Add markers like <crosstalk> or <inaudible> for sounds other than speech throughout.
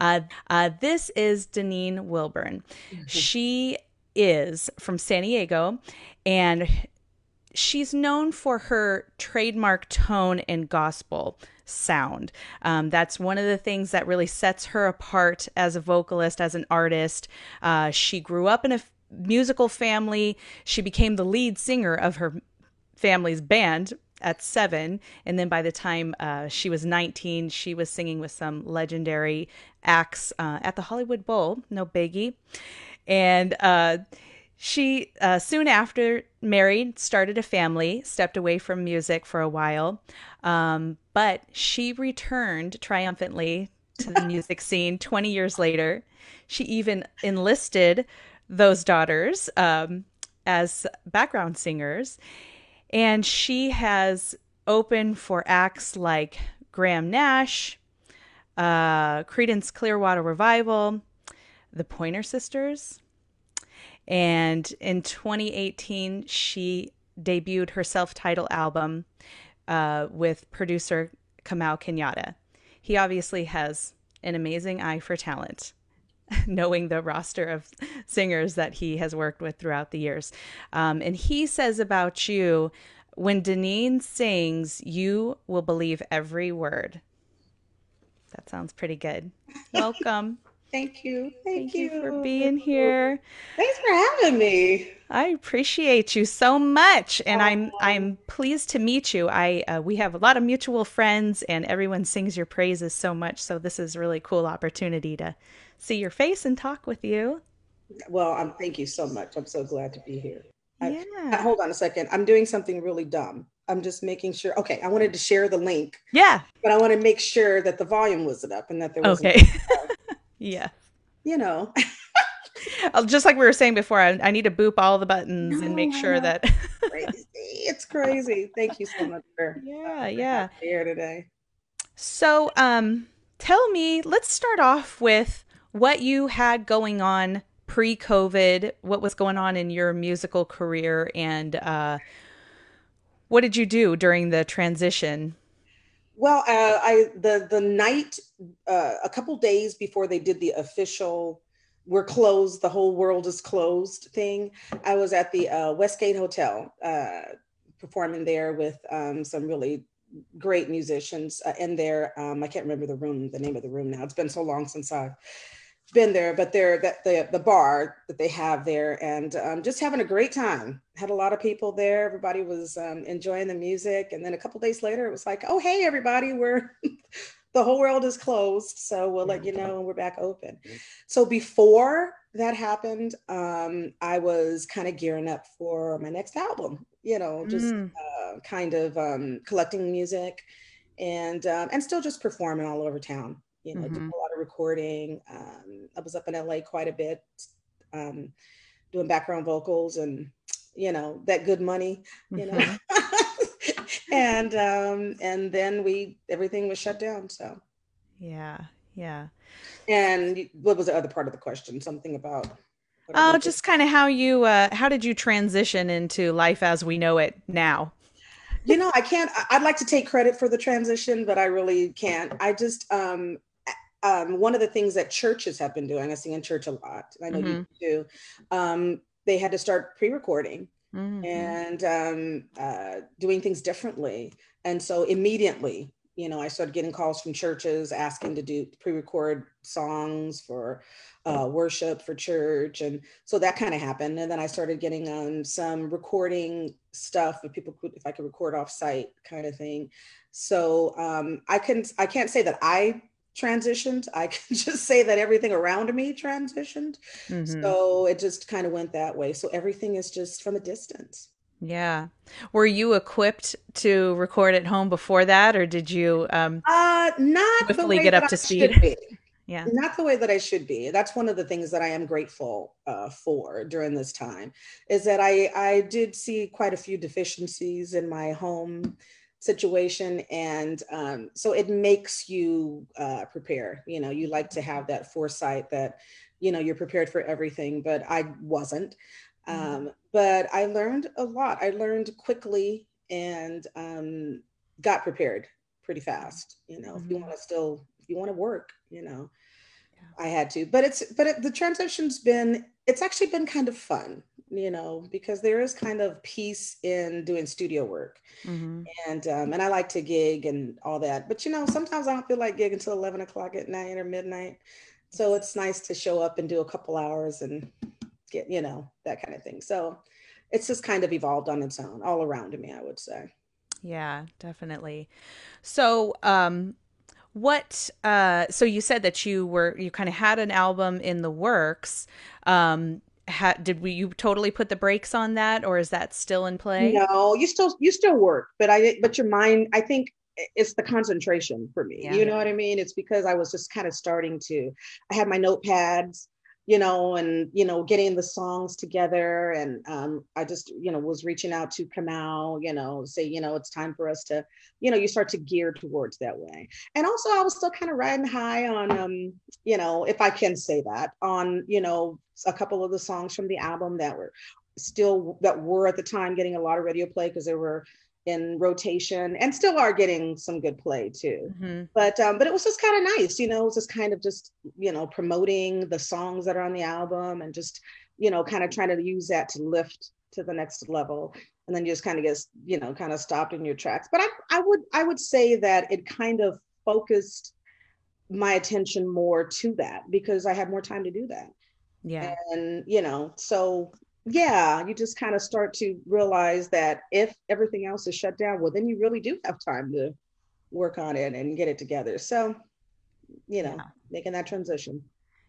Uh, uh, this is Daneen Wilburn. she is from San Diego, and she's known for her trademark tone and gospel sound. Um, that's one of the things that really sets her apart as a vocalist, as an artist. Uh, she grew up in a f- musical family. She became the lead singer of her family's band at seven. And then by the time uh, she was 19, she was singing with some legendary acts uh, at the Hollywood Bowl, no biggie. And uh, she uh, soon after married, started a family, stepped away from music for a while, um, but she returned triumphantly to the <laughs> music scene 20 years later. She even enlisted those daughters um, as background singers, and she has opened for acts like Graham Nash, uh, Creedence Clearwater Revival, the Pointer Sisters and in 2018, she debuted her self titled album uh, with producer Kamau Kenyatta. He obviously has an amazing eye for talent, <laughs> knowing the roster of singers that he has worked with throughout the years. Um, and he says about you when Daneen sings, you will believe every word. That sounds pretty good. <laughs> Welcome. Thank you. Thank, Thank you. you for being here. Thanks for having me. I appreciate you so much, and I'm I'm pleased to meet you. I uh, we have a lot of mutual friends, and everyone sings your praises so much. So this is a really cool opportunity to see your face and talk with you. Well, um, thank you so much. I'm so glad to be here. Yeah. I, hold on a second. I'm doing something really dumb. I'm just making sure. Okay, I wanted to share the link. Yeah. But I want to make sure that the volume wasn't up and that there was okay. <laughs> Yeah. You know. Uh, just like we were saying before, I, I need to boop all the buttons no, and make sure that crazy. it's crazy. Thank you so much for <laughs> yeah, yeah here today. So, um, tell me. Let's start off with what you had going on pre-COVID. What was going on in your musical career, and uh, what did you do during the transition? Well, uh, I the the night uh, a couple days before they did the official "we're closed, the whole world is closed" thing, I was at the uh, Westgate Hotel uh, performing there with um, some really great musicians uh, in there. Um, I can't remember the room, the name of the room now. It's been so long since I've been there, but they're that the the bar that they have there, and um, just having a great time. Had a lot of people there. Everybody was um, enjoying the music, and then a couple days later, it was like, "Oh, hey, everybody, we're <laughs> the whole world is closed, so we'll let you know when we're back open." So before that happened, um, I was kind of gearing up for my next album. You know, just mm. uh, kind of um, collecting music, and um, and still just performing all over town you know, mm-hmm. doing a lot of recording. Um, I was up in LA quite a bit, um, doing background vocals and, you know, that good money, you know. Mm-hmm. <laughs> and um, and then we everything was shut down. So yeah, yeah. And what was the other part of the question? Something about Oh, just kind of how you uh, how did you transition into life as we know it now? you know, I can't. I'd like to take credit for the transition, but I really can't. I just um, um, one of the things that churches have been doing, I sing in church a lot, I know mm-hmm. you do, um, they had to start pre recording mm-hmm. and um, uh, doing things differently. And so immediately, you know, I started getting calls from churches asking to do pre record songs for uh, worship for church. And so that kind of happened. And then I started getting um, some recording stuff if people could, if I could record off site kind of thing. So um, I couldn't, I can't say that I transitioned. I can <laughs> just say that everything around me transitioned. Mm-hmm. So it just kind of went that way. So everything is just from a distance. Yeah. Were you equipped to record at home before that or did you um uh not swiftly get up to speed? <laughs> Yeah. Not the way that I should be. That's one of the things that I am grateful uh, for during this time is that I I did see quite a few deficiencies in my home situation and um, so it makes you uh, prepare you know you like to have that foresight that you know you're prepared for everything but i wasn't mm-hmm. um, but i learned a lot i learned quickly and um, got prepared pretty fast you know mm-hmm. if you mm-hmm. want to still if you want to work you know yeah. I had to. But it's but it, the transition's been it's actually been kind of fun you know, because there is kind of peace in doing studio work. Mm-hmm. And um, and I like to gig and all that. But you know, sometimes I don't feel like gig until 11 o'clock at night or midnight. So it's nice to show up and do a couple hours and get, you know, that kind of thing. So it's just kind of evolved on its own all around me, I would say. Yeah, definitely. So, um, what uh so you said that you were you kind of had an album in the works um ha- did we you totally put the brakes on that or is that still in play no you still you still work but i but your mind i think it's the concentration for me yeah. you know what i mean it's because i was just kind of starting to i had my notepads you know, and you know, getting the songs together. And um, I just, you know, was reaching out to Kamau, you know, say, you know, it's time for us to, you know, you start to gear towards that way. And also, I was still kind of riding high on, um, you know, if I can say that, on, you know, a couple of the songs from the album that were still that were at the time getting a lot of radio play because there were in rotation and still are getting some good play too. Mm-hmm. But um, but it was just kind of nice, you know, it was just kind of just, you know, promoting the songs that are on the album and just, you know, kind of trying to use that to lift to the next level. And then you just kind of get, you know, kind of stopped in your tracks. But I, I would I would say that it kind of focused my attention more to that because I had more time to do that. Yeah. And you know, so yeah, you just kind of start to realize that if everything else is shut down, well, then you really do have time to work on it and get it together. So, you know, yeah. making that transition.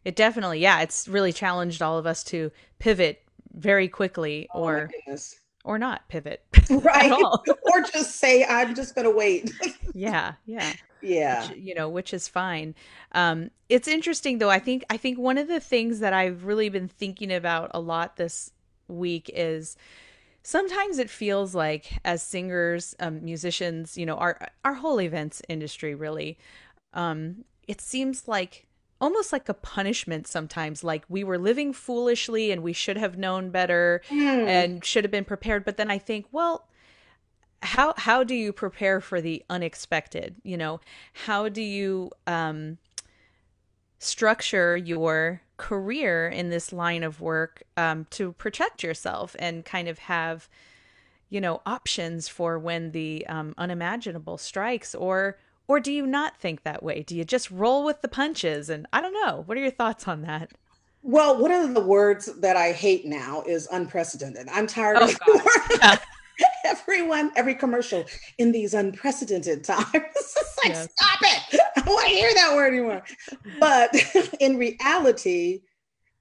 It definitely, yeah, it's really challenged all of us to pivot very quickly oh, or or not pivot <laughs> right. <laughs> or just say i'm just going to wait. <laughs> Yeah yeah. Yeah. Which, you know which is fine. Um it's interesting though i think i think one of the things that i've really been thinking about a lot this week is sometimes it feels like as singers um, musicians you know our our whole events industry really um, it seems like almost like a punishment sometimes like we were living foolishly and we should have known better mm. and should have been prepared but then i think well how how do you prepare for the unexpected you know how do you um structure your career in this line of work um, to protect yourself and kind of have you know options for when the um, unimaginable strikes or or do you not think that way? Do you just roll with the punches? And i don't know. What are your thoughts on that? Well one of the words that i hate now is unprecedented. I'm tired oh, of. <laughs> everyone every commercial in these unprecedented times. <laughs> It's like yes. stop it. <laughs> I don't want to hear that word anymore. But <laughs> in reality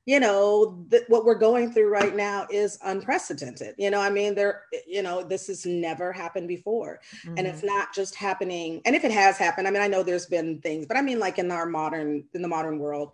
you know th- what we're going through right now is unprecedented you know i mean there you know this has never happened before mm-hmm. and it's mm-hmm. not just happening and if it has happened i mean i know there's been things but i mean like in our modern in the modern world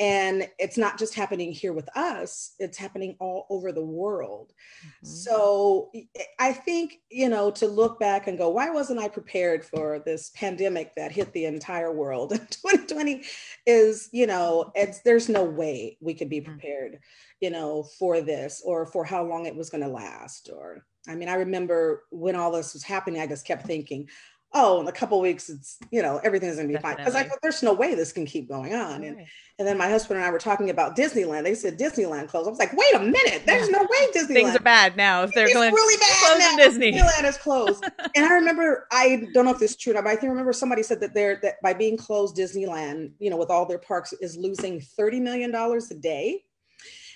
and it's not just happening here with us it's happening all over the world mm-hmm. so i think you know to look back and go why wasn't i prepared for this pandemic that hit the entire world in <laughs> 2020 is you know it's there's no way we could be mm. prepared, you know, for this or for how long it was going to last. Or, I mean, I remember when all this was happening, I just kept thinking, oh, in a couple weeks, it's, you know, everything's going to be Definitely. fine. Because I thought there's no way this can keep going on. And, and then my husband and I were talking about Disneyland. They said Disneyland closed. I was like, wait a minute, there's no way Disneyland. Things are bad now. If they're it's going really bad now. Disney. Disneyland is closed. <laughs> and I remember, I don't know if this is true, but I think remember somebody said that they're that by being closed, Disneyland, you know, with all their parks, is losing $30 million a day.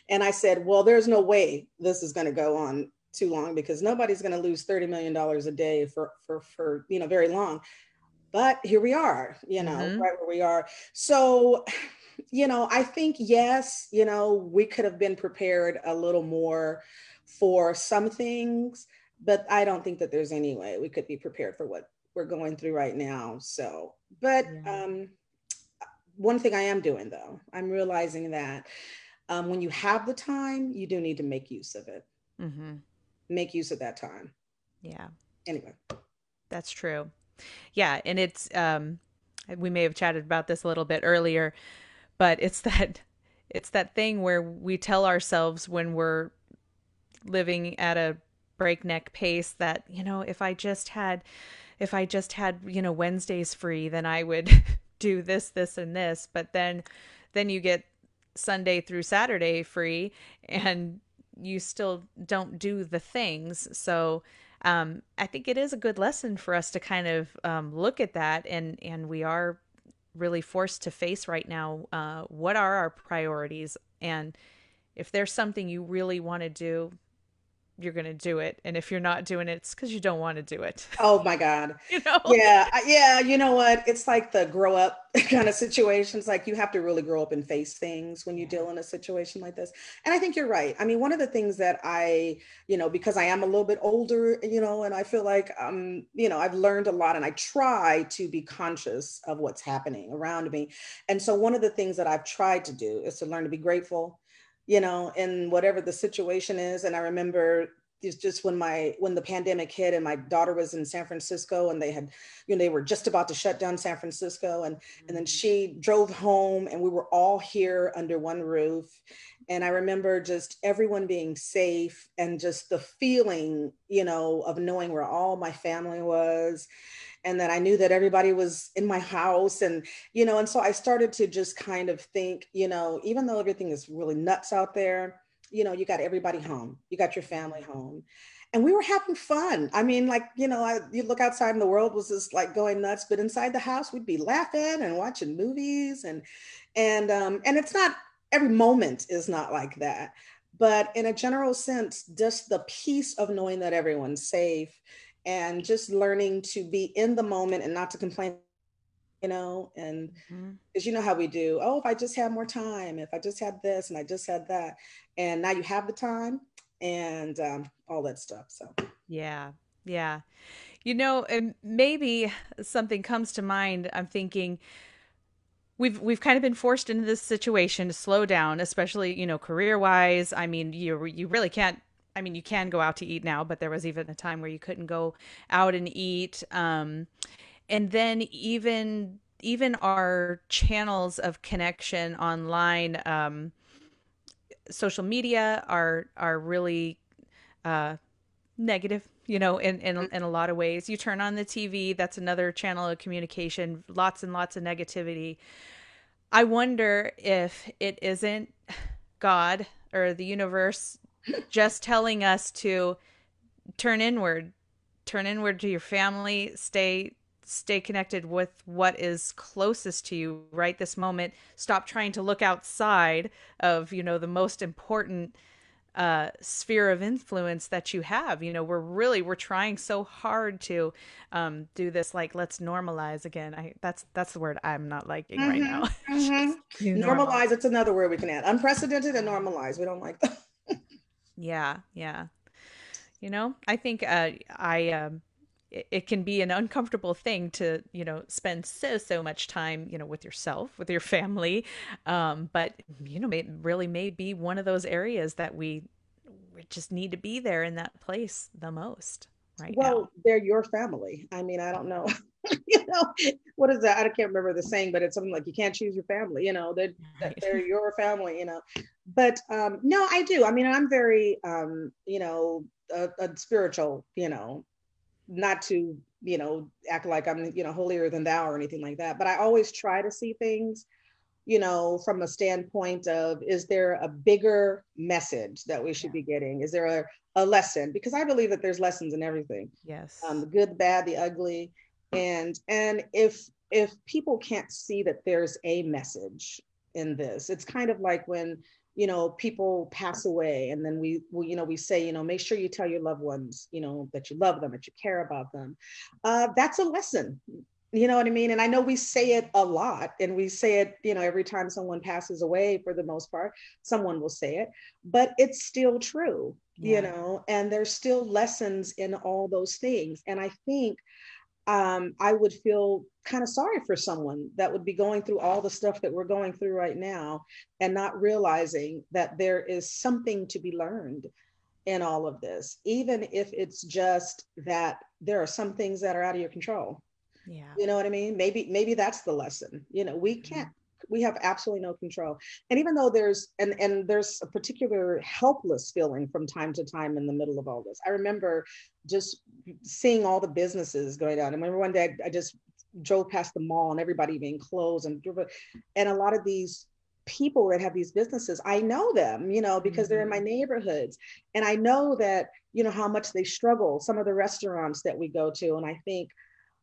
And I said, well, there's no way this is going to go on too long because nobody's going to lose $30 million a day for, for, for, you know, very long. But here we are, you know, mm-hmm. right where we are. So, you know, I think, yes, you know, we could have been prepared a little more for some things, but I don't think that there's any way we could be prepared for what we're going through right now. So, but yeah. um, one thing I am doing though, I'm realizing that um, when you have the time, you do need to make use of it. Mm-hmm. Make use of that time. Yeah. Anyway, that's true. Yeah, and it's um, we may have chatted about this a little bit earlier, but it's <laughs> that it's that thing where we tell ourselves when we're living at a breakneck pace that you know if I just had if I just had you know Wednesdays free, then I would <laughs> do this, this, and this. But then then you get Sunday through Saturday free and you still don't do the things. So um, I think it is a good lesson for us to kind of um, look at that, and and we are really forced to face right now uh, what are our priorities, and if there's something you really want to do, you're going to do it and if you're not doing it it's because you don't want to do it. Oh my god. <laughs> You know? Yeah yeah you know what? It's like the grow up <laughs> kind of situations like you have to really grow up and face things when you deal in a situation like this. And i think you're right. I mean one of the things that i you know because i am a little bit older you know and i feel like um you know i've learned a lot and i try to be conscious of what's happening around me. And so one of the things that i've tried to do is to learn to be grateful you know, in whatever the situation is. And I remember it's just when my when the pandemic hit and my daughter was in San Francisco and they had you know they were just about to shut down San Francisco and and then mm-hmm. she drove home and we were all here under one roof and I remember just everyone being safe and just the feeling you know of knowing where all my family was and that I knew that everybody was in my house and you know and so I started to just kind of think you know even though everything is really nuts out there you know you got everybody home you got your family home. And we were having fun. I mean like you know I, you look outside and the world was just like going nuts but inside the house we'd be laughing and watching movies and and um and it's not every moment is not like that. But in a general sense just the peace of knowing that everyone's safe and just learning to be in the moment and not to complain you know and because mm-hmm. you know how we do oh if i just had more time if i just had this and i just had that and now you have the time and um, all that stuff so. Yeah yeah. You know and maybe something comes to mind i'm thinking we've we've kind of been forced into this situation to slow down especially you know career wise i mean you you really can't I mean, you can go out to eat now, but there was even a time where you couldn't go out and eat. Um, and then even even our channels of connection online, um, social media are are really uh, negative. You know, in, in mm. in a lot of ways. You turn on the TV, that's another channel of communication. Lots and lots of negativity. I wonder if it isn't God or the universe just telling us to turn inward, turn inward to your family, stay stay connected with what is closest to you right this moment. Stop trying to look outside of, you know, the most important uh, sphere of influence that you have. You know, we're really we're trying so hard to um, do this. Like, let's normalize again. I that's that's the word I'm not liking mm-hmm, right now. <laughs> mm-hmm. normalize. It's another word we can add. Unprecedented and normalize. We don't like that. <laughs> Yeah, yeah. You know, I think uh, I um, it, it, can be an uncomfortable thing to you know spend so so much time you know with yourself, with your family, um, but you know, it really may be one of those areas that we we just need to be there in that place the most right well now. they're your family. I mean i don't know. <laughs> You know what is that? I can't remember the saying but it's something like you can't choose your family you know they're, right. they're your family you know. But um no i do. I mean i'm very um you know a, a spiritual you know not to you know act like i'm you know holier than thou or anything like that but i always try to see things you know, from a standpoint of is there a bigger message that we should be getting? Is there a, a lesson? Because I believe that there's lessons in everything. Yes. Um, the good, the bad, the ugly. And and if if people can't see that there's a message in this, it's kind of like when you know people pass away and then we, we you know we say you know make sure you tell your loved ones you know that you love them that you care about them uh, that's a lesson you know what I mean? And I know we say it a lot and we say it, you know, every time someone passes away for the most part, someone will say it, but it's still true, yeah. you know, and there's still lessons in all those things. And I think um, I would feel kind of sorry for someone that would be going through all the stuff that we're going through right now and not realizing that there is something to be learned in all of this, even if it's just that there are some things that are out of your control yeah. You know what I mean? Maybe maybe that's the lesson. You know, we mm-hmm. can't we have absolutely no control. And even though there's and and there's a particular helpless feeling from time to time in the middle of all this. I remember just seeing all the businesses going down. I remember one day I just drove past the mall and everybody being closed and and a lot of these people that have these businesses i know them you know because mm-hmm. they're in my mm-hmm. neighborhoods and i know that you know how much they struggle some of the restaurants that we go to and i think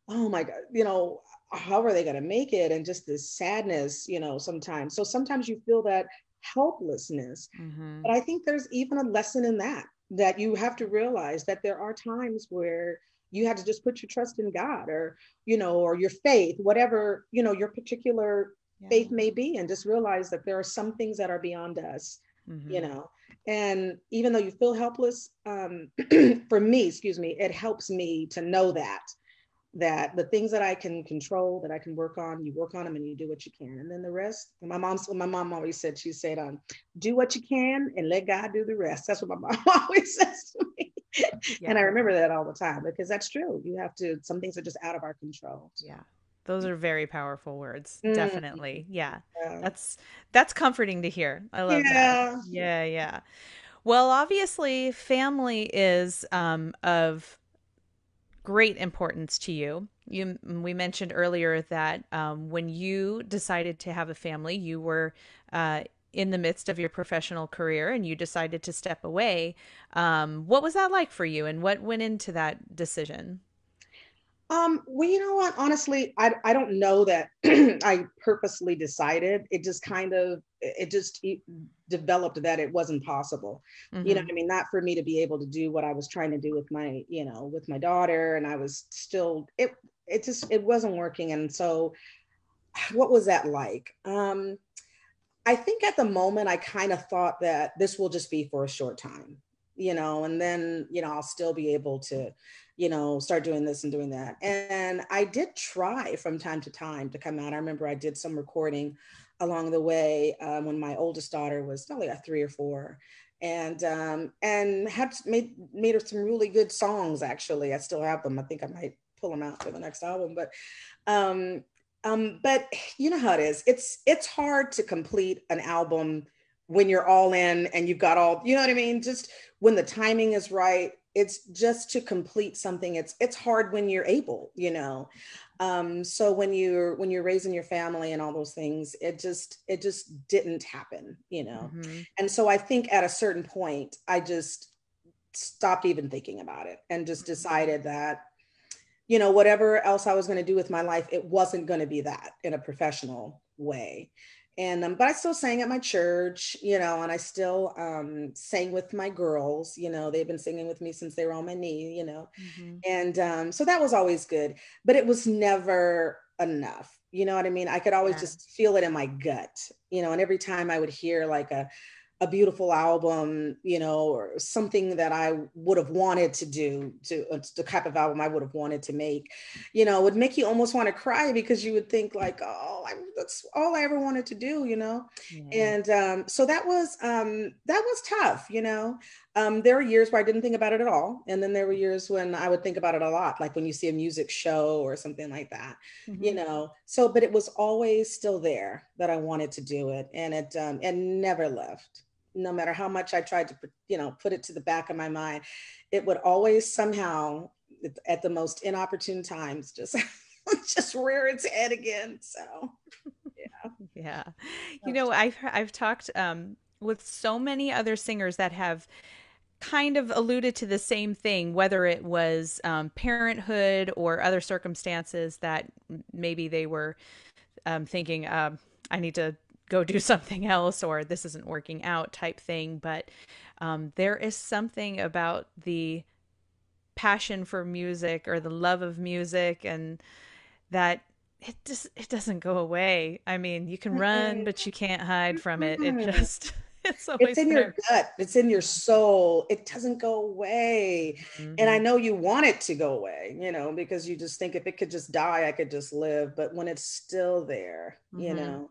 oh my god you know how are they going to make it and just this sadness you know sometimes so sometimes you feel that helplessness mm-hmm. but i think there's even a lesson in that that you have to realize that there are times where you have to just put your trust in god or you know or your faith whatever you know your particular yeah. faith may be and just realize that there are some things that are beyond us mm-hmm. you know and even though you feel helpless um, <clears throat> for me excuse me it helps me to know that that the things that i can control that i can work on you work on them and you do what you can and then the rest my mom's my mom always said she said um, do what you can and let god do the rest that's what my <laughs> mom always says to me yeah. and i remember that all the time because that's true you have to some things are just out of our control yeah those are very powerful words. Mm. Definitely. Yeah. yeah. That's that's comforting to hear. I love yeah. that. Yeah, yeah. Well, obviously family is um, of great importance to you. You we mentioned earlier that um, when you decided to have a family, you were uh, in the midst of your professional career and you decided to step away. Um, what was that like for you, and what went into that decision? Um, well, you know what? Honestly, I, I don't know that <clears throat> I purposely decided. It just kind of it just it developed that it wasn't possible. Mm-hmm. You know mm-hmm. I mean? Not for me to be able to do what I was trying to do with my, you know, with my daughter. And I was still it it just it wasn't working. And so <sighs> what was that like? Um, I think at the moment I kind of thought that this will just be for a short time, you know, and then, you know, I'll still be able to you know, start doing this and doing that. And I did try from time to time to come out. I remember I did some recording along the way um, when my oldest daughter was probably a three or four. And um, and had made made her some really good songs actually. I still have them. I think i might pull them out for the next album but um, um, but you know how it is. It's it's hard to complete an album when you're all in and you've got all you know what i mean? Just when the timing is right it's just to complete something it's it's hard when you're able you know um so when you're when you're raising your family and all those things it just it just didn't happen you know mm-hmm. and so i think at a certain point i just stopped even thinking about it and just mm-hmm. decided that you know whatever else i was going to do with my life it wasn't going to be that in a professional way and um, but I still sang at my church, you know, and I still um, sang with my girls. You know, they've been singing with me since they were on my knee, you know, mm-hmm. and um, so that was always good. But it was never enough. You know what I mean? I could always yeah. just feel it in my gut, you know, and every time I would hear like a a beautiful album, you know, or something that I would have wanted to do, to uh, the type of album I would have wanted to make, you know, would make you almost want to cry because you would think like, oh, I, that's all I ever wanted to do, you know, and um, so that was um, that was tough, you know. Um, there were years where I didn't think about it at all, and then there were years when I would think about it a lot, like when you see a music show or something like that, mm-hmm. you know. So, but it was always still there that I wanted to do it, and it um, and never left no matter how much I tried to, you know, put it to the back of my mind, it would always somehow, at the most inopportune times, just <laughs> just rear its head again. So, yeah, yeah. You know, I've I've talked um, with so many other singers that have kind of alluded to the same thing, whether it was um, parenthood or other circumstances that maybe they were um, thinking, uh, I need to go do <laughs> something else or this isn't working out type thing. But um, there is something about the passion for music or the love of music and that it just it doesn't go away. I mean, you can run, but you can't hide from it. It just <laughs> it's, it's in there. your gut. It's in your soul. It doesn't go away. Mm-hmm. And I mm-hmm. know you want it to go away, you know, because you just think if it could just die, I could just live. But when it's still there, mm-hmm. you know,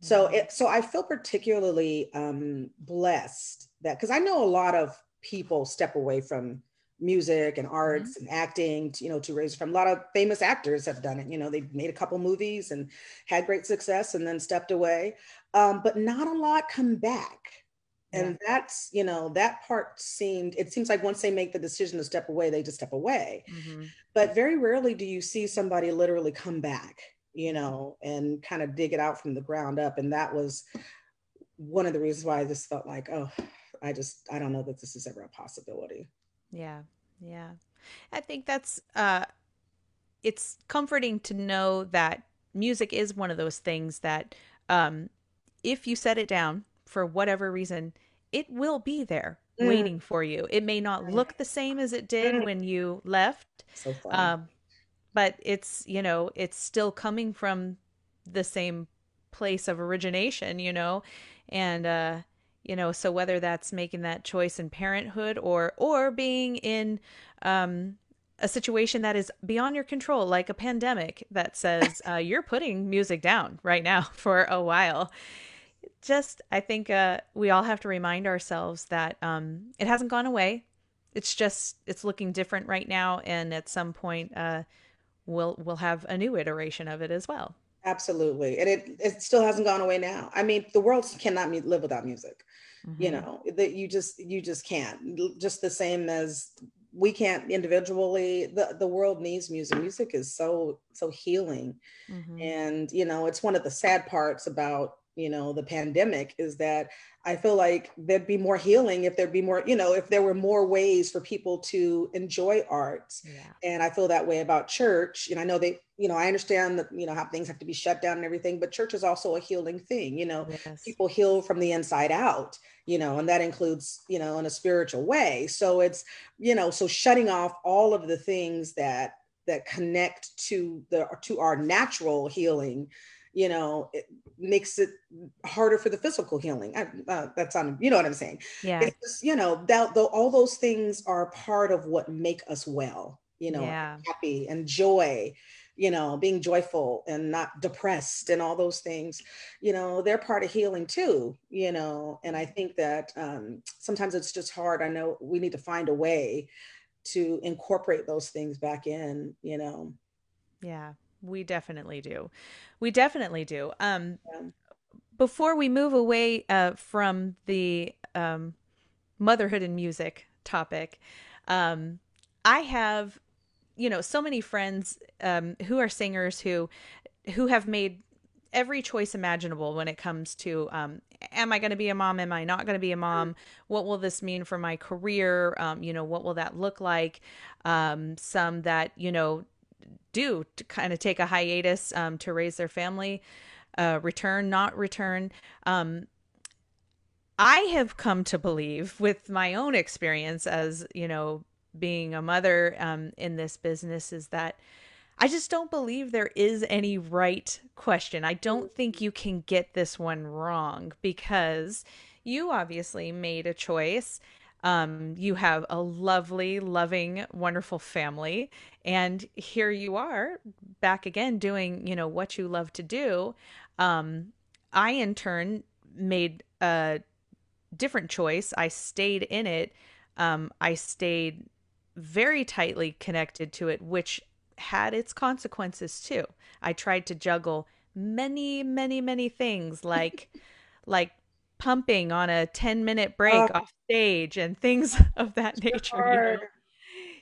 so mm-hmm. it so I feel particularly um, blessed that because I know a lot of people step away from music and arts mm-hmm. and acting to, you know to raise from a lot of famous actors have done it you know they made a couple movies and had great success and then stepped away um, but not a lot come back and yeah. that's you know that part seemed it seems like once they make the decision to step away they just step away mm-hmm. but very rarely do you see somebody literally come back you know, and kind of dig it out from the ground up. And that was one of the reasons why I just felt like, oh, I just, I don't know that this is ever a possibility. Yeah. Yeah. I think that's, uh, it's comforting to know that music is one of those things that, um, if you set it down for whatever reason, it will be there mm. waiting for you. It may not look the same as it did mm. when you left. So um, but it's, you know, it's still coming from the same place of origination, you know, and, uh, you know, so whether that's making that choice in parenthood or, or being in, um, a situation that is beyond your control, like a pandemic that says <laughs> uh, you're putting music down right now <laughs> for a while just I think uh, we all have to remind ourselves that um, it hasn't gone away. It's just it's looking different right now, and at some point, uh, we'll we'll have a new iteration of it as well. Absolutely, and it it still hasn't gone away now. I mean, the world cannot live without music. Mm-hmm. You know that you just you just can't. Just the same as we can't individually the the world needs music music is so so healing mm-hmm. and you know it's one of the sad parts about you know the pandemic is that i feel like there'd be more healing if there'd be more you know if there were more ways for people to enjoy art yeah. and i feel that way about church and i know they you know i understand that you know how things have to be shut down and everything but church is also a healing thing you know yes. people heal from the inside out you know and that includes you know in a spiritual way so it's you know so shutting off all of the things that that connect to the to our natural healing you know, it makes it harder for the physical healing. Uh, that's on, you know what I'm saying? Yeah. It's just, you know, that though all those things are part of what make us well, you know, yeah. happy and joy, you know, being joyful and not depressed and all those things, you know, they're part of healing too, you know, and I think that um, sometimes it's just hard. I know we need to find a way to incorporate those things back in, you know. Yeah, we definitely do. We definitely do. Um, yeah. Before we move away uh, from the um, motherhood and music topic, um, I have, you know, so many friends um, who are singers who who have made every choice imaginable when it comes to um, am I going to be a mom? Am I not going to be a mom? What will this mean for my career? Um, you know, what will that look like? Um, some that, you know, do to kind of take a hiatus um, to raise their family, uh, return, not return. Um, I have come to believe with my own experience as, you know, being a mother um, in this business is that I just don't believe there is any right question. I don't think you can get this one wrong because you obviously made a choice um, you have a lovely, loving, wonderful family. And here you are back again doing, you know, what you love to do. Um, I, in turn, made a different choice. I stayed in it. Um, I stayed very tightly connected to it, which had its consequences too. I tried to juggle many, many, many things like <laughs> like pumping on a 10 minute break oh. off stage and things <laughs> of that nature. You know?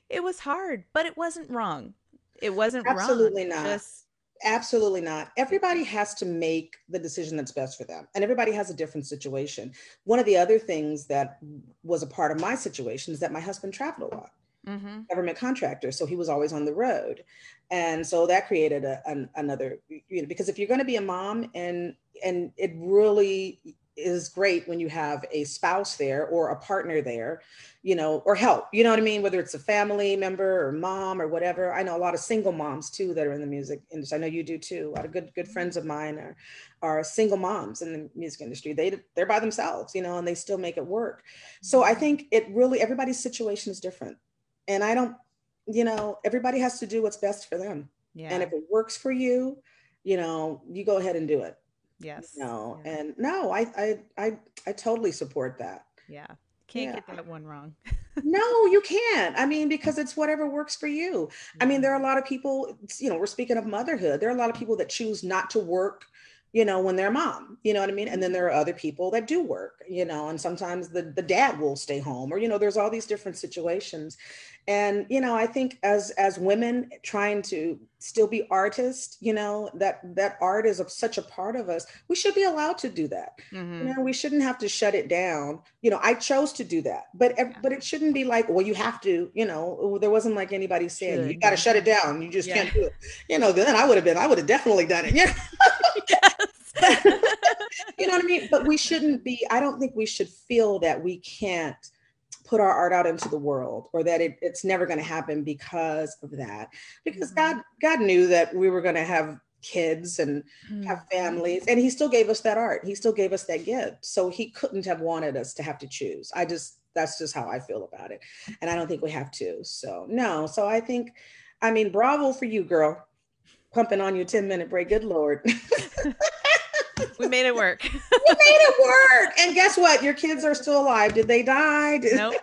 It was hard, but it wasn't wrong. It wasn't absolutely wrong. not. Just... Absolutely not. Everybody has to make the decision that's best for them, and everybody has a different situation. One of the other things that was a part of my situation is that my husband traveled a lot. Mm-hmm. government contractor so he was always on the road and so that created a, an, another you know because if you're going to be a mom and and it really is great when you have a spouse there or a partner there, you know, or help, you know what I mean? Whether it's a family member or mom or whatever. I know a lot of single moms too that are in the music industry. I know you do too. A lot of good good mm-hmm. friends of mine are are single moms in the music industry. They they're by themselves, you know, and they still make it work. So mm-hmm. I think it really everybody's situation is different. And I don't, you know, everybody has to do what's best for them. Yeah. And if it works for you, you know, you go ahead and do it. Yes. No, yeah. and no, I, I, I, I totally support that. Yeah. Can't yeah. get that one wrong. no, you can't. I mean, because it's whatever works for you. Yeah. I mean, there are a mm-hmm. lot of people, you know, we're speaking of motherhood. There are a lot of people that choose not to work, you know, when they're mom, you know what I mean? And then there mm-hmm. are other people that do work, you know, and sometimes the, the dad will stay home or, you know, there's all these different situations. And, you know, I think as, as women trying to still be artists you know that that art is a, such a part of us we should be allowed to do that. Mm-hmm. you know we shouldn't have to shut it down. You know i chose to do that but but it shouldn't be like well you have to you know there wasn't like anybody saying Should. you got to shut it down you just yeah. can't do it. You know then i would have been i would have definitely done it <laughs> yeah <laughs> you know what i mean? But we shouldn't be i don't think we should feel that we can't put our art out into the world or that it, it's never going to happen because of that. Because mm-hmm. god god knew that we were going to have kids and mm-hmm. have families and he still gave us that art. He still gave us that gift. So he couldn't have wanted us to have to choose. I just that's just how i feel about it. And i don't think we have to. So no. So i think i mean bravo for you girl. Pumping on your 10 minute break. Good lord <laughs> <laughs> we made it work. <laughs> we made it work. And guess what? Your kids are still alive. Did they die? Did nope.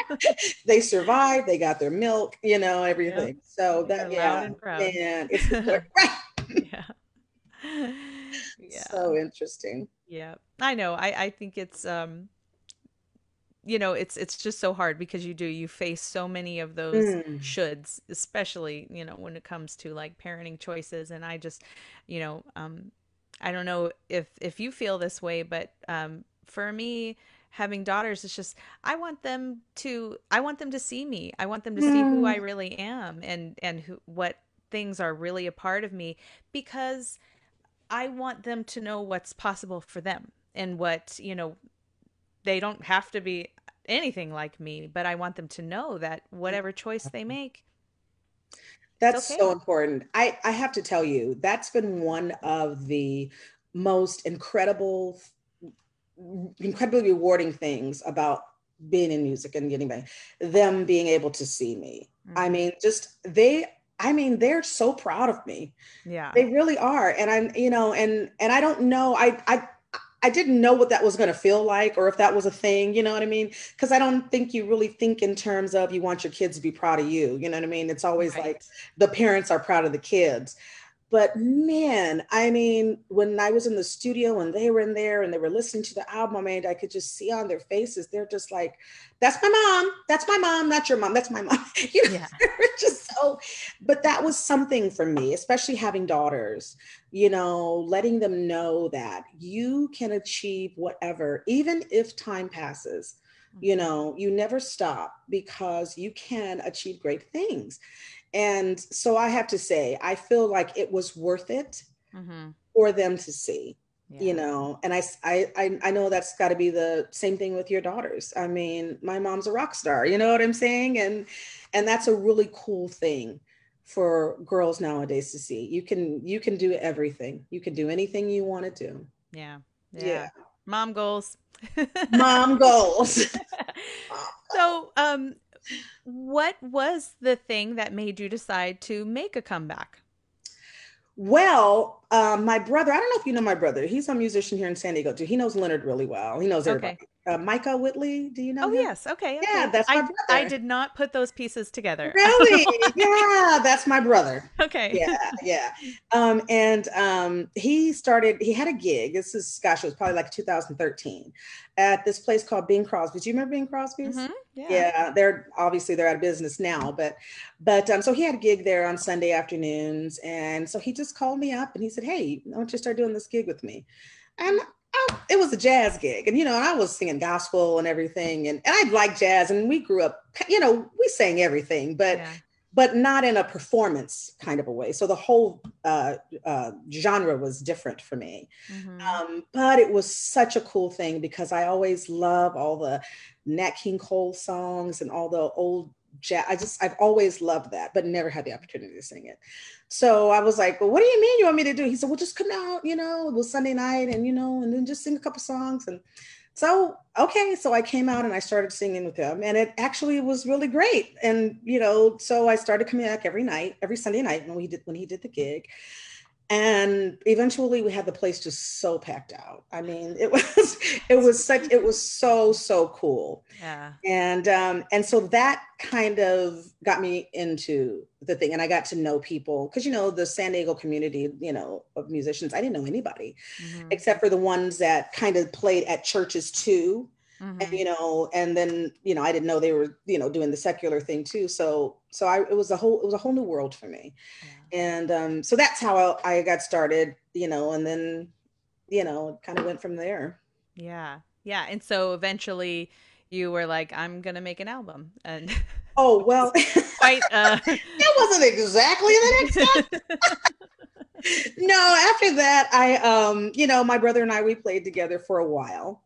<laughs> they survived. They got their milk, you know, everything. Yep. So that yeah, man, <laughs> it's yeah. yeah. So interesting. Yeah. I know. I I think it's um you know it's it's just so hard because you do you face so many of those mm. shoulds especially you know when it comes to like parenting choices and i just you know um I don't know if if you feel this way, but um, for me, having daughters it's just I want them to I want them to see me. I want them to mm. see who I mm. really am and and who what things are really a part of me because I want them to know what's possible for them and what, you know, they don't have to be anything like me, but I want them to know that whatever choice they make that's okay. so important. I, I have to tell you, that's been one of the most incredible, incredibly rewarding things about being in music and getting back, them being able to see me. Mm-hmm. I mean, just they I mean, they're so proud of me. Yeah. They really are. And I'm, you know, and and I don't know, I I I didn't know what that was going to feel like or if that was a thing, you know what I mean? Because I don't think you really think in terms of you want your kids to be proud of you, you know what I mean? It's always right. like the parents are proud of the kids. But man, I mean, when I was in the studio and they were in there and they were listening to the album, I mean, I could just see on their faces, they're just like, that's my mom. That's my mom. That's your mom. That's my mom. <laughs> you know, yeah. <laughs> just so, but that was something for me, especially having daughters, you know, letting them know that you can achieve whatever, even if time passes you mm-hmm. know you never stop because you can achieve great things and so I have to say, I feel like it was worth it mm-hmm. for them to see. Yeah. you know? And I, I i know that's got to be the same thing with your daughters. I mean my mom's a rock star you know what i'm saying? And and that's a really cool thing for girls nowadays to see. You can you can do everything. You can do anything you want to do. Yeah. Yeah, yeah. mom goals. Mom goals. <laughs> So um what was the thing that made you decide to make a comeback? Well, um, my brother, I don't know if you know my brother. He's a musician here in San Diego too. He knows Leonard really well. He knows everybody. Okay uh, Micah Whitley. Do you know? Oh him? yes, okay, okay. Yeah, that's my I, brother. I did not put those pieces together. Really? <laughs> yeah, that's my brother. Okay. Yeah, yeah. Um, and um, he started. He had a gig. This is gosh, it was probably like 2013 at this place called Bing Crosby. Do you remember Bing Crosby's? Mm-hmm. Yeah. yeah. They're obviously they're out of business now, but but um, so he had a gig there on Sunday afternoons, and so he just called me up and he said, "Hey, why don't you start doing this gig with me?" And it was a jazz gig and you know i was singing gospel and everything and, and i like jazz and we grew up you know we sang everything but yeah. but not in a performance kind of a way so the whole uh, uh, genre was different for me mm-hmm. um, but it was such a cool thing because i always love all the nat king cole songs and all the old jazz i just i've always loved that but never had the opportunity to sing it so I was like, well, what do you mean you want me to do? He said, well, just come out, you know, it was Sunday night and, you know, and then just sing a couple songs. And so, okay. So I came out and I started singing with him and it actually was really great. And, you know, so I started coming back every night, every Sunday night when we did, when he did the gig and eventually we had the place just so packed out. I mean it <laughs> was it was such it was so so cool. Yeah. And um and so that kind of got me into the thing and i got to know people because you know the san diego community you know of musicians i didn't know anybody mm-hmm. except for the ones that kind of played at churches too. Mm-hmm. and you know and then you know i didn't know they were you know doing the secular thing too. So So I, it was a whole, it was a whole new world for me. Yeah. And um, so that's how I, I got started, you know, and then, you know, kind of went from there. Yeah. Yeah. And so eventually you were like, I'm going to make an album. And oh, well, <laughs> quite, uh, <laughs> it wasn't exactly the next step. <laughs> no, after that, I, um, you know, my brother and I, we played together for a while.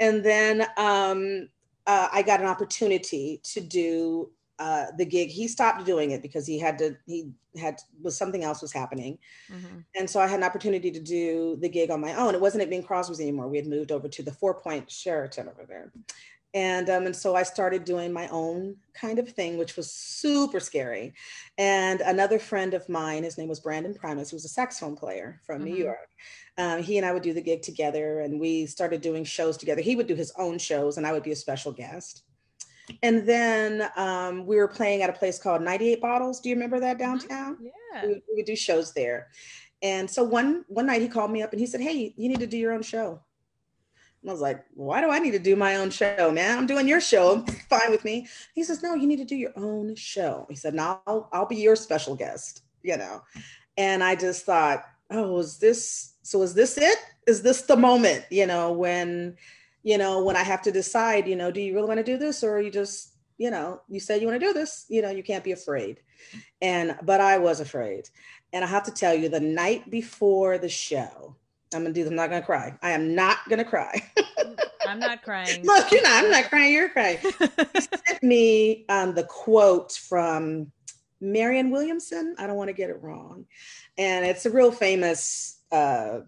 And then um, uh, I got an opportunity to do uh, the gig. He stopped doing it because he had to. He had was something else was happening, mm-hmm. and so I had an opportunity to do the gig on my own. It wasn't at Bing Crosby's anymore. We had moved over to the Four Point Sheraton over there, and um, and so I started doing my own kind of thing, which was super scary. And another friend of mine, his name was Brandon Primus, who was a saxophone player from mm-hmm. New York. Um, he and I would do the gig together, and we started doing shows together. He would do his own shows, and I would be a special guest. And then um, we were playing at a place called 98 Bottles. Do you remember that mm-hmm. downtown? Yeah. We, we would do shows there. And so one one night he called me up and he said, "Hey, you need to do your own show." And I was like, "Why do I need to do my own show, man? I'm doing your show. <laughs> fine with me." He says, "No, you need to do your own show." He said, "Now I'll, I'll be your special guest." You know, and I just thought, "Oh, is this so? Is this it? Is this the moment? You know, when." You know, when I have to decide, you know, do you really want to do this or you just, you know, you said you want to do this, you know, you can't be afraid. And, but I was afraid. And I have to tell you, the night before the show, I'm gonna do. I'm not gonna cry. I am not gonna cry. <laughs> I'm not crying. <laughs> Look, you're not. I'm not crying. You're crying. <laughs> he sent me um, the quote from Marianne Williamson. I don't want to get it wrong, and it's a real famous uh,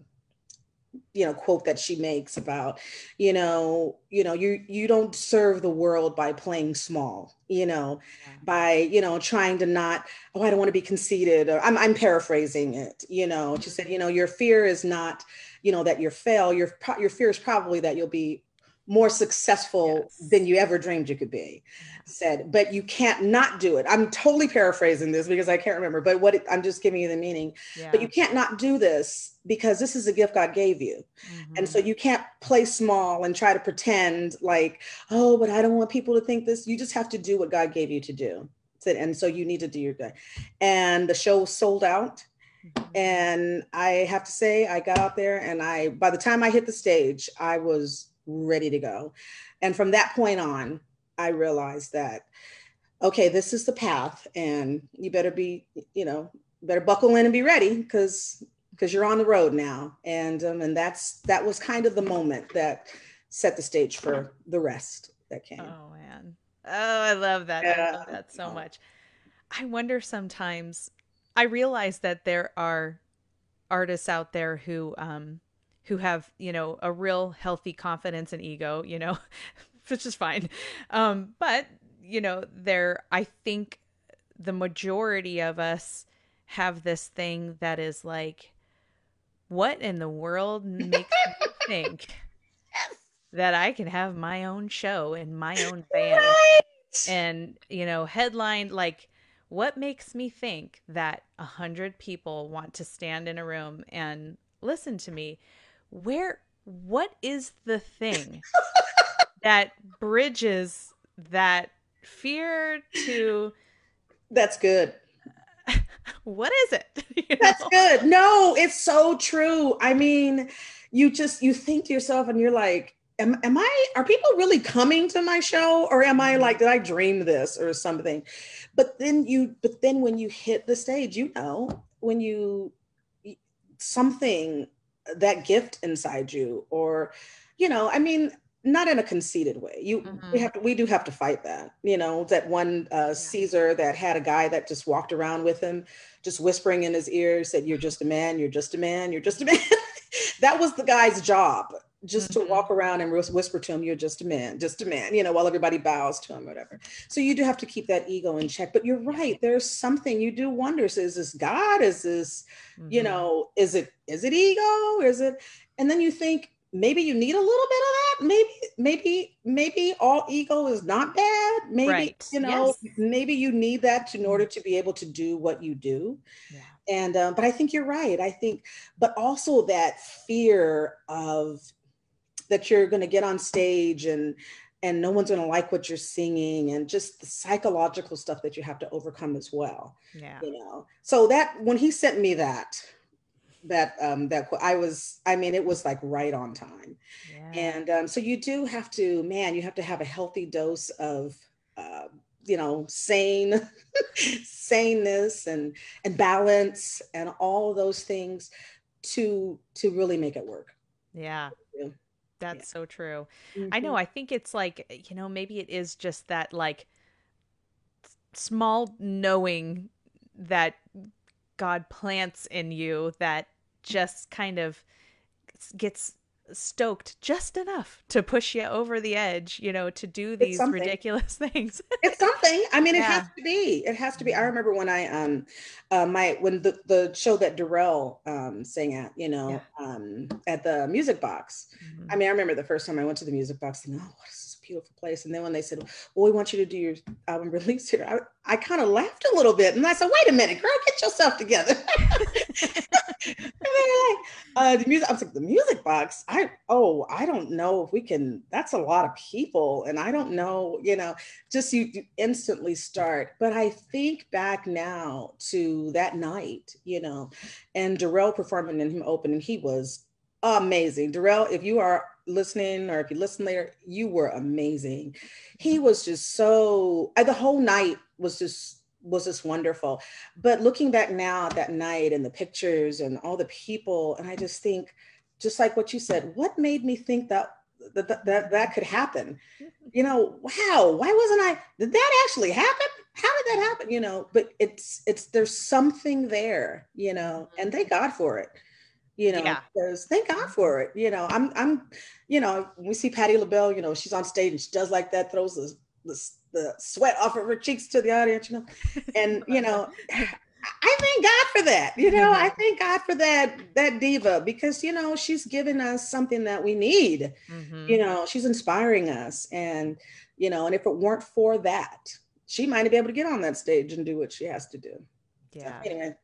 you know quote that she makes about you know you know you you don't serve the world by playing small you know yeah. by you know trying to not oh i don't want to be conceited or i'm, I'm paraphrasing it you know she mm-hmm. said you know your fear is not you know that you're fail your your fear is probably that you'll be more successful yes. than you ever dreamed you could be said but you can't not do it i'm totally paraphrasing this because i can't remember but what it, i'm just giving you the meaning yeah. but you can't not do this because this is a gift god gave you mm-hmm. and so mm-hmm. you can't play small and try to pretend like oh but i don't want people to think this you just have to do what god gave you to do said and so you need to do your thing and the show sold out mm-hmm. and i have to say i got out there and i by the time i hit the stage i was ready to go. And from that point on, I realized that, okay, this is the path, and you better be, you know, better buckle in and be ready because because you're on the road now. And um, and that's that was kind of the moment that set the stage for the rest that came. Oh man. Oh, I love that. Yeah. I love that so much. I wonder sometimes I realize that there are artists out there who um who have you know a real healthy confidence and ego you know <laughs> which is fine. Um but you know there i think the majority of us have this thing that is like what in the world makes me <laughs> think that i can have my own show and my own <laughs> band? Right. and you know headline like what makes me think that a hundred people want to stand in a room and listen to me where what is the thing <laughs> that bridges that fear to that's good. <laughs> What is it? <laughs> You that's know? good. No it's so true. I mean you just you think to yourself and you're like am, am i are people really coming to my show? Or am i like did i dream this or something? But then you but then when you hit the stage you know when you something that gift inside you or you know i mean not in a conceited way. You mm-hmm. we have to we do have to fight that you know that one uh, caesar that had a guy that just walked around with him just whispering in his ear said you're just a man you're just a man you're just a man. <laughs> That was the guy's job just mm-hmm. to walk around and whisper to him, "You're just a man, just a man," you know, while everybody bows to him, whatever. So you do have to keep that ego in check. But you're right. There's something you do wonders. Is this God? Is this, mm-hmm. you know, is it is it ego? Is it? And then you think maybe you need a little bit of that. Maybe maybe maybe all ego is not bad. Maybe right. you know yes. maybe you need that in order to be able to do what you do. Yeah. And um, but I think you're right. I think, but also that fear of that you're going to get on stage and and no one's going to like what you're singing and just the psychological stuff that you have to overcome as well yeah. you know? So that when he sent me that that um that i was i mean it was like right on time. Yeah. and um so you do have to man you have to have a healthy dose of uh, you know sane <laughs> saneness and and balance and all those things to to really make it work. Yeah that's yeah. so true. Mm-hmm. I know. I think it's like, you know, maybe it is just that like small knowing that God plants in you that just kind of gets stoked just enough to push you over the edge, you know, to do these ridiculous <laughs> things. it's something. I mean, it yeah. has to be. It has to be. I remember when I um uh, my when the the show that Darrell um sang at, you know, yeah. um at the music box. Mm-hmm. I mean, I remember the first time I went to the music box thinking, oh, what is this beautiful place? And then when they said, well, we want you to do your album <laughs> release here, I, I kind of laughed a little bit. And I said, wait a minute, girl, get yourself together. <laughs> like, <laughs> uh, the music, I was like, the music box. I oh, I don't know if we can. That's a lot of people, and I don't know. You know, just you, you instantly start. But I think back now to that night, you know, and Darrell performing and him opening. He was amazing. Darrell, if you are listening or if you listen later, you were amazing. He was just so. The whole night was just was just wonderful. But looking back now at that night and the pictures and all the people, and I just think, just like what you said, what made me think that that that, that could happen? <laughs> You know, wow, why wasn't I? Did that actually happen? How did that happen? You know, but it's it's there's something there, you know, mm-hmm. and thank God for it you know, yeah. because thank God for it. You know, I'm, I'm, you know, we see Patti LaBelle, you know, she's on stage and she does like that, throws the, the the sweat off of her cheeks to the audience, you know. And you know, <sighs> I thank God for that. You know, I thank God for that that diva because you know she's giving us something that we need. Mm-hmm. You know, she's inspiring us, and you know, and if it weren't for that, she might be able to get on that stage and do what she has to do. Yeah. So anyway,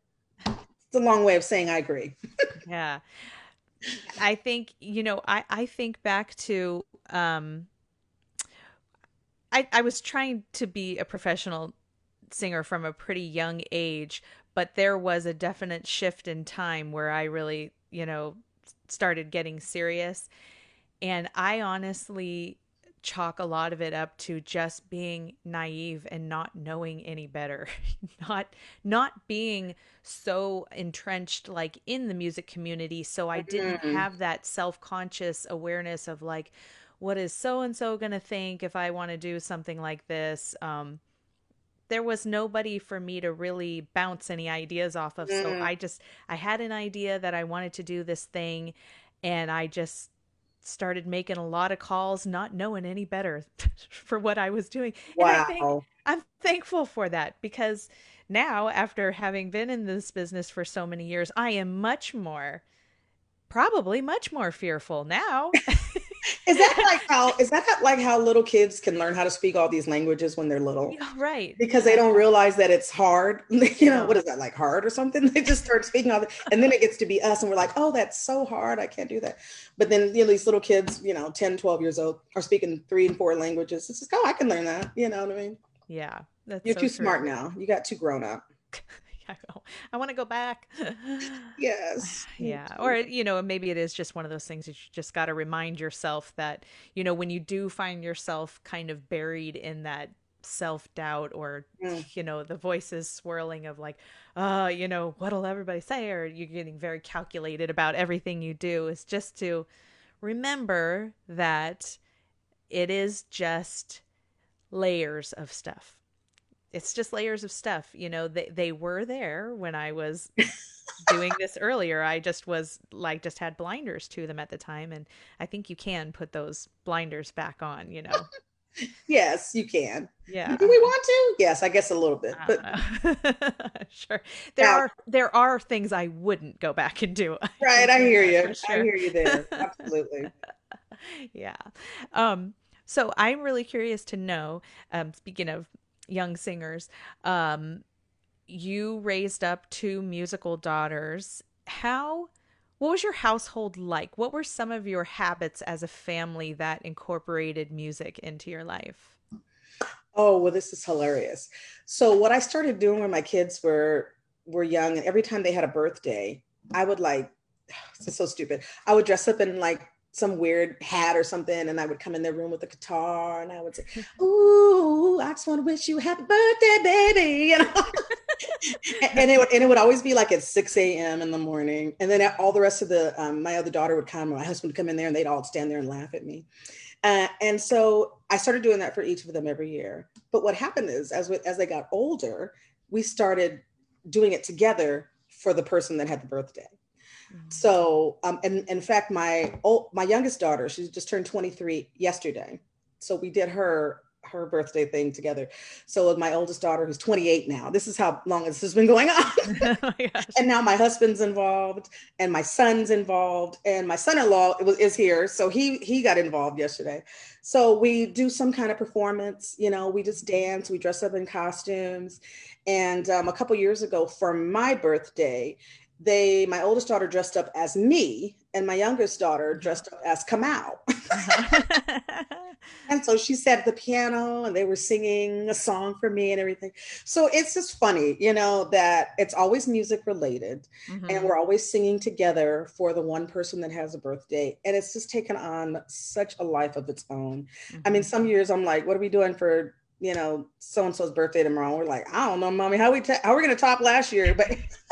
it's a long way of saying I agree. yeah. I think you know I I think back to um I, I was trying to be a professional singer from a pretty young age, but there was a definite shift in time where I really, you know, started getting serious. And I honestly chalk a lot of it up to just being naive and not knowing any better <laughs> not not being so entrenched like in the music community so i didn't mm-hmm. have that self-conscious awareness of like what is so and so going to think if I want to do something like this? Um, there was nobody for me to really bounce any ideas off of. Mm. So I just, I had an idea that I wanted to do this thing and I just started making a lot of calls, not knowing any better <laughs> for what I was doing. Wow. And I think I'm thankful for that because now, after having been in this business for so many years, I am much more, probably much more fearful now. <laughs> is that like how is that like how little kids can learn how to speak all these languages when they're little? Right. Because they don't realize that it's hard. <laughs> You know what is that like hard or something? <laughs> They just start speaking all the, and then it gets to be us and we're like oh that's so hard. I can't do that. But then you know, these little kids you know 10 12 years old are speaking three and four languages. It's just oh i can learn that. You know what i mean? Yeah you're so too true. smart now. You got too grown up <laughs> <laughs> I, I want to go back. <laughs> yes. <sighs> Yeah. Or, you know, maybe it is just one of those things that you just got to remind yourself that, you know, when you do find yourself kind of buried in that self doubt or, mm. you know, the voices swirling of like, uh, you know, what'll everybody say? Or you're getting very calculated about everything you do is just to remember that it is just layers of stuff it's just layers of stuff you know they, they were there when i was <laughs> doing this earlier i just was like just had blinders to them at the time and i think you can put those blinders back on you know? <laughs> Yes you can. Yeah do we want to? Yes i guess a little bit but <laughs> sure. There are there are things i wouldn't go back and do right i hear you. sure. i hear you there. Absolutely. Yeah. Um so i'm really curious to know um speaking of young singers. Um, you raised up two musical daughters. How what was your household like? What were some of your habits as a family that incorporated music into your life? Oh, well, this is hilarious. So what I started doing when my kids were were young, and every time they had a birthday, I would like, <sighs> is so stupid. I would dress up in like some weird hat or something, and I would come in their room with a guitar, and I would say, <laughs> "Ooh, I just want to wish you a happy birthday, baby," <laughs> you know. and it would and it would always be like at 6 a.m. in the morning. And then all the rest of the um, my other daughter would come, my husband would come in there and they'd all stand there and laugh at me. Uh, and so I started doing that for each of them every year. But what happened is as we, as they got older, we started doing it together for the person that had the birthday. Mm-hmm. So, um, and in fact, my old, my youngest daughter, she just turned 23 yesterday. So we did her her birthday thing together. So with my oldest daughter, who's 28 now, this is how long this has been going on. <laughs> oh and now my husband's involved, and my son's involved, and my son-in-law was is here, so he he got involved yesterday. So we do some kind of performance. You know, we just dance, we dress up in costumes, and um, a couple years ago for my birthday, they my oldest daughter dressed up as me and my youngest daughter mm-hmm. dressed up as Kamau. <laughs> and so she sat at the piano and they were singing a song for me and everything. So it's just funny, you know, that it's always music related mm-hmm. and we're always singing together for the one person that has a birthday. And it's just taken on such a life of its own. Mm-hmm. I mean, mm-hmm. some years I'm like, what are we doing for you know, so and so's birthday tomorrow. We're like, I don't know, mommy, how we ta- how we're gonna top last year, but <laughs>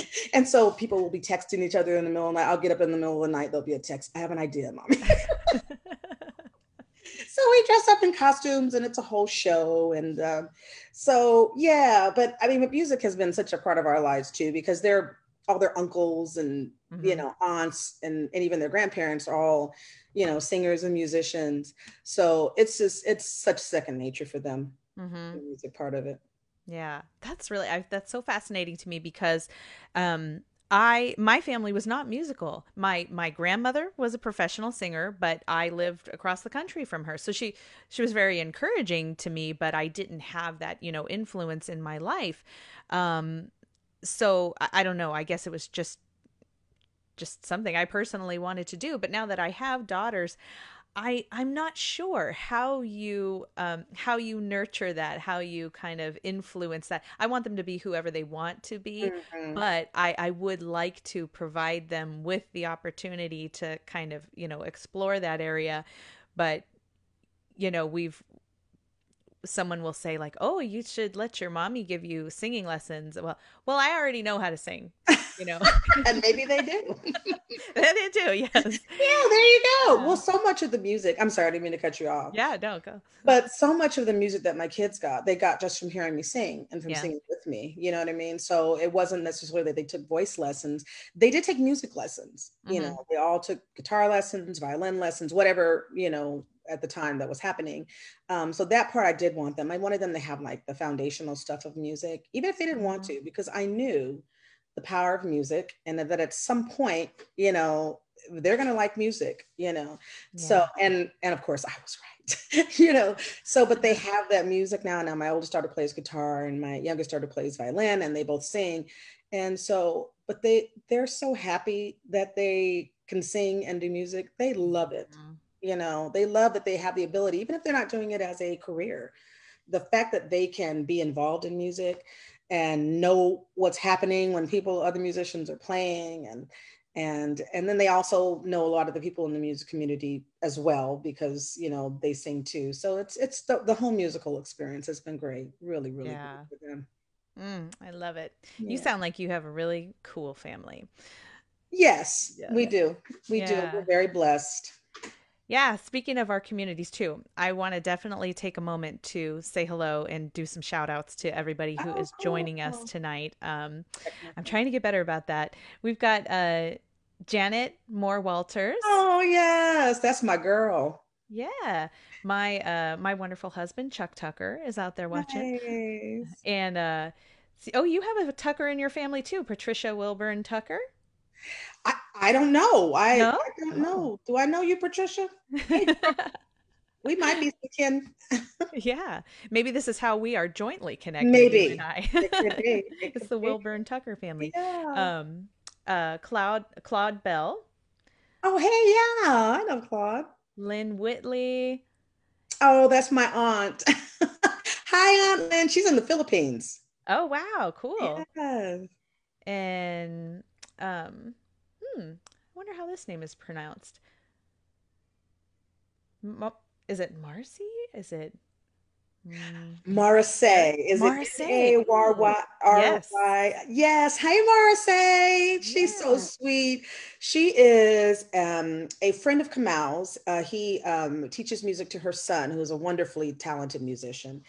<laughs> and so people will be texting each other in the middle of the night. I'll get up in the middle of the night. There'll be a text. I have an idea, mommy. <laughs> <laughs> so we dress up in costumes and it's a whole show. And um, so, yeah, but I mean, music has been such a part of our lives too, because they're all their uncles and, mm-hmm. you know, aunts and, and even their grandparents are all, you know, singers and musicians. So it's just, it's such second nature for them, mm-hmm. the music part of it. Yeah, that's really I, that's so fascinating to me because um I my family was not musical. My my grandmother was a professional singer, but I lived across the country from her. So she she was very encouraging to me, but I didn't have that, you know, influence in my life. Um so I, I don't know, I guess it was just just something I personally wanted to do, but now that I have daughters, I I'm not sure how you um how you nurture that, how you kind of influence that. I want them to be whoever they want to be, mm-hmm. but I I would like to provide them with the opportunity to kind of, you know, explore that area. But you know, we've someone will say like, "Oh, you should let your mommy give you singing lessons." Well, well, I already know how to sing, you know. <laughs> and maybe they do. <laughs> they do, yes. Yeah, there you go. Well, so much of the music. I'm sorry, I didn't mean to cut you off. Yeah, don't go. But so much of the music that my kids got, they got just from hearing me sing and from yeah. singing with me. You know what I mean? So it wasn't necessarily that they took voice lessons. They did take music lessons. Mm-hmm. You know, they all took guitar lessons, violin lessons, whatever you know at the time that was happening. Um, so that part I did want them. I wanted them to have like the foundational stuff of music, even if they didn't want mm-hmm. to, because I knew the power of music and that at some point, you know, they're gonna like music, you know. Yeah. So and and of course I was right, <laughs> you know. So but they have that music now. Now my oldest daughter plays guitar and my youngest daughter plays violin, and they both sing. And so, but they they're so happy that they can sing and do music. They love it. Mm-hmm you know they love that they have the ability even if they're not doing it as a career the fact that they can be involved in music and know what's happening when people other musicians are playing and and and then they also know a lot of the people in the music community as well because you know they sing too. So it's it's the, the whole musical experience has been great. Really really yeah. for them. Mm, i love it. Yeah. you sound like you have a really cool family. Yes yeah. we do. We do. We're very blessed yeah, speaking of our communities too, I want to definitely take a moment to say hello and do some shout outs to everybody who oh, is joining cool. us tonight. Um, I'm trying to get better about that. We've got uh, Janet Moore Walters. Oh, yes, that's my girl. Yeah. My uh my wonderful husband Chuck Tucker is out there watching. Nice. And uh see, oh, you have a Tucker in your family too, Patricia Wilburn Tucker? I, I don't know. I, no? I don't know. Do I know you, Patricia? <laughs> we might be kin. <laughs> yeah, maybe this is how we are jointly connected. Maybe and I. it could be. <laughs> It it's the Wilburn Tucker family. Yeah. Um, uh, Cloud Claude Bell. Oh, hey, yeah, I know Claude. Lynn Whitley. Oh, that's my aunt. Hi, Aunt Lynn. She's in the Philippines. Oh, wow, cool. Yeah. And um, hmm, I wonder how this name is pronounced. Mo- is it Marcy? Is it? Mm, Marseille. Is Marseille. it A-R-Y-R-Y? Yes. Hey, Marseille. She's so sweet. She is um, a friend of Kamau's. Uh, he um, teaches music to her son, who is a wonderfully talented musician.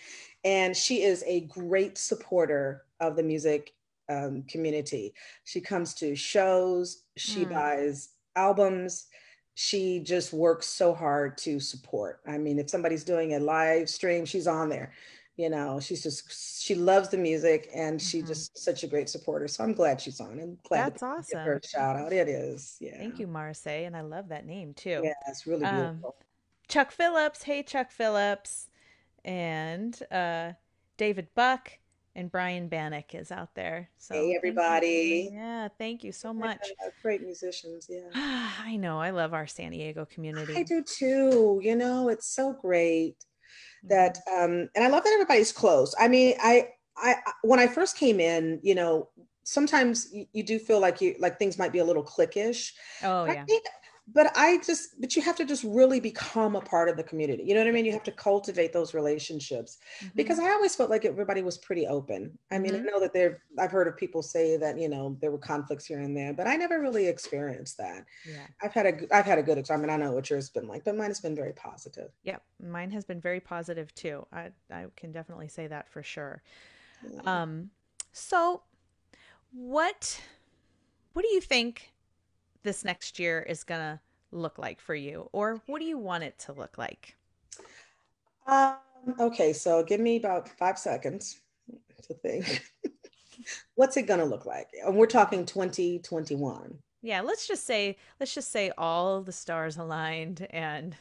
And she is a great supporter of the music um, community. She comes to shows, she Mm. buys albums. She just works so hard to support. I mean, if somebody's doing a live stream, she's on there. You know, she's just she loves the music and she's Mhm. just such a great supporter. So I'm glad she's on and glad That's to give her awesome. a shout out. It is. Yeah. Thank you, Marseille, and I love that name too. Yeah, it's really Um, beautiful. Chuck Phillips. Hey, Chuck Phillips. And uh, David Buck and Brian Bannock is out there. So Hey, thank everybody. Yeah, thank you so much. Great musicians. Yeah. <sighs> I know. I love our San Diego community. I do too. You know, it's so great. that Mhm. um and i love that everybody's close i mean i i I- when i first came in you know sometimes you, you do feel like you like things might be a little cliquish Oh, yeah. I think, but i just but you have to just really become a part of the community you know what i mean you have to cultivate those relationships Mhm. because i always felt like everybody was pretty open i mean i Mhm. know that there i've heard of people say that you know there were conflicts here and there but i never really experienced that Yeah. i've had a i've had a good ex- i mean i know what yours has been like but mine has been very positive Yep. Mine has been very positive too. I, I can definitely say that for sure. Yeah. Um, so what what do you think this next year is gonna look like for you? Or what do you want it to look like? Um, okay, so give me about five seconds to think. <laughs> What's it gonna look like? And we're talking 2021. Yeah, let's just say let's just say all the stars aligned and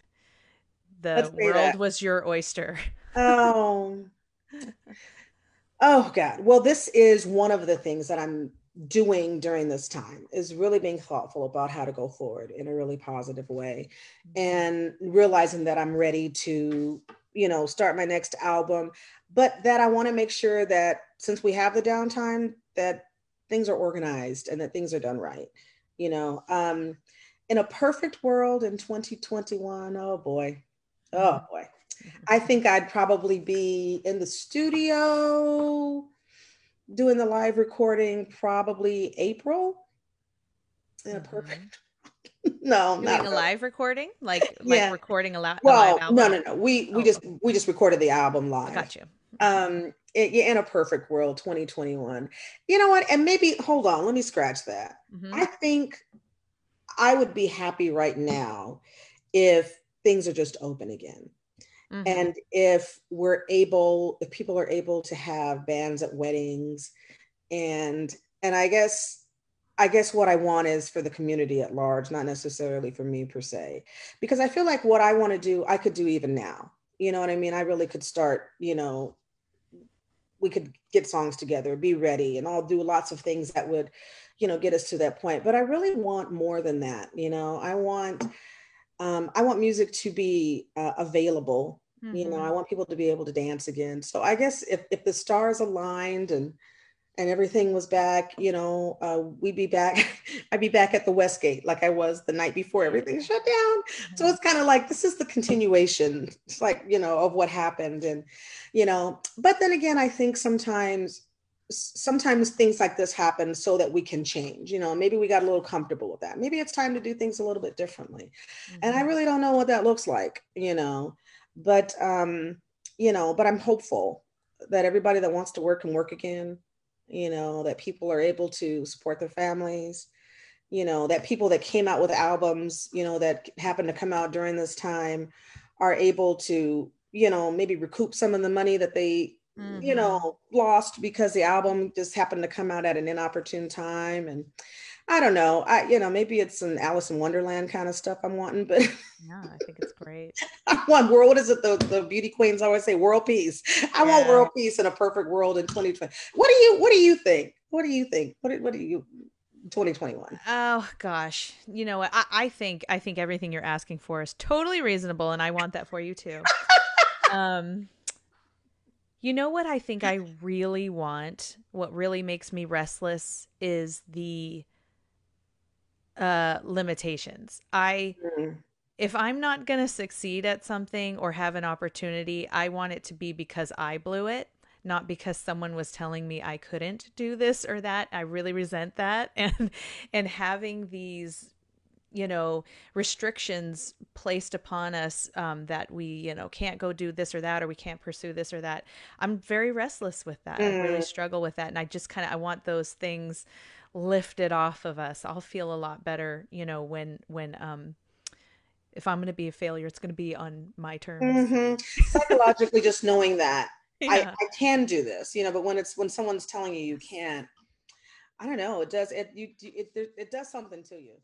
the world that. was your oyster. Oh, <laughs> oh God. Well, this is one of the things that I'm doing during this time is really being thoughtful about how to go forward in a really positive way mm-hmm. and realizing that I'm ready to, you know, start my next album, but that I want to make sure that since we have the downtime, that things are organized and that things are done right. You know, um, in a perfect world in 2021, oh boy, oh mm-hmm. boy, mm-hmm. I think I'd probably be in the studio doing the live recording probably April. In a Mhm. perfect, <laughs> no, Doing not a live recording? Like <laughs> like Yeah. recording a, live Well, album? no, no, no. We we Oh. just we just recorded the album live. Got you. Um, it, yeah, in a perfect world, 2021. You know what? And maybe hold on, let me scratch that. Mhm. I think I would be happy right now if things are just open again. Mhm. And if we're able, if people are able to have bands at weddings and and I guess I guess what I want is for the community at large, not necessarily for me per se. Because I feel like what I want to do, I could do even now. You know what I mean? I really could start, you know, we could get songs together, be ready, and I'll do lots of things that would, you know, get us to that point. But I really want more than that. You know, I want um, I want music to be uh, available. You know, Mhm. I want people to be able to dance again. So I guess if if the stars aligned and and everything was back, you know, uh, we'd be back. <laughs> I'd be back at the Westgate like I was the night before everything shut down. So Mhm. it's kind of like this is the continuation. It's like, you know, of what happened. And, you know, but then again, I think sometimes sometimes things like this happen so that we can change. You know, maybe we got a little comfortable with that. Maybe it's time to do things a little bit differently. And I Mhm. really don't know what that looks like, you know. But um, you know, but I'm hopeful that everybody that wants to work can work again, you know, that people are able to support their families you know that people that came out with albums you know that happened to come out during this time are able to you know maybe recoup some of the money that they you Mhm. know lost because the album just happened to come out at an inopportune time and i don't know i you know maybe it's an alice in wonderland kind of stuff i'm wanting but Yeah, I think it's great. <laughs> i want world what is it the, the beauty queens always say world peace i want world peace in a perfect world in 2020 what do you what do you think what do you think what do, what do you 2021. Oh gosh, you know what? I, I think I think everything you're asking for is totally reasonable, and I want that for you too. <laughs> um, you know what I think I really want? What really makes me restless is the uh limitations. I Mm. if I'm not going to succeed at something or have an opportunity, I want it to be because I blew it, not because someone was telling me I couldn't do this or that. I really resent that <laughs> and and having these you know restrictions placed upon us um, that we you know can't go do this or that or we can't pursue this or that i'm very restless with that i really Mm. struggle with that and i just kind of i want those things lifted off of us i'll feel a lot better you know when when um if i'm going to be a failure it's going to be on my terms. Hmm Psychologically, just knowing that. <laughs> I, I can do this, you know, but when it's when someone's telling you you can't, I don't know, it does it you it it does something to you.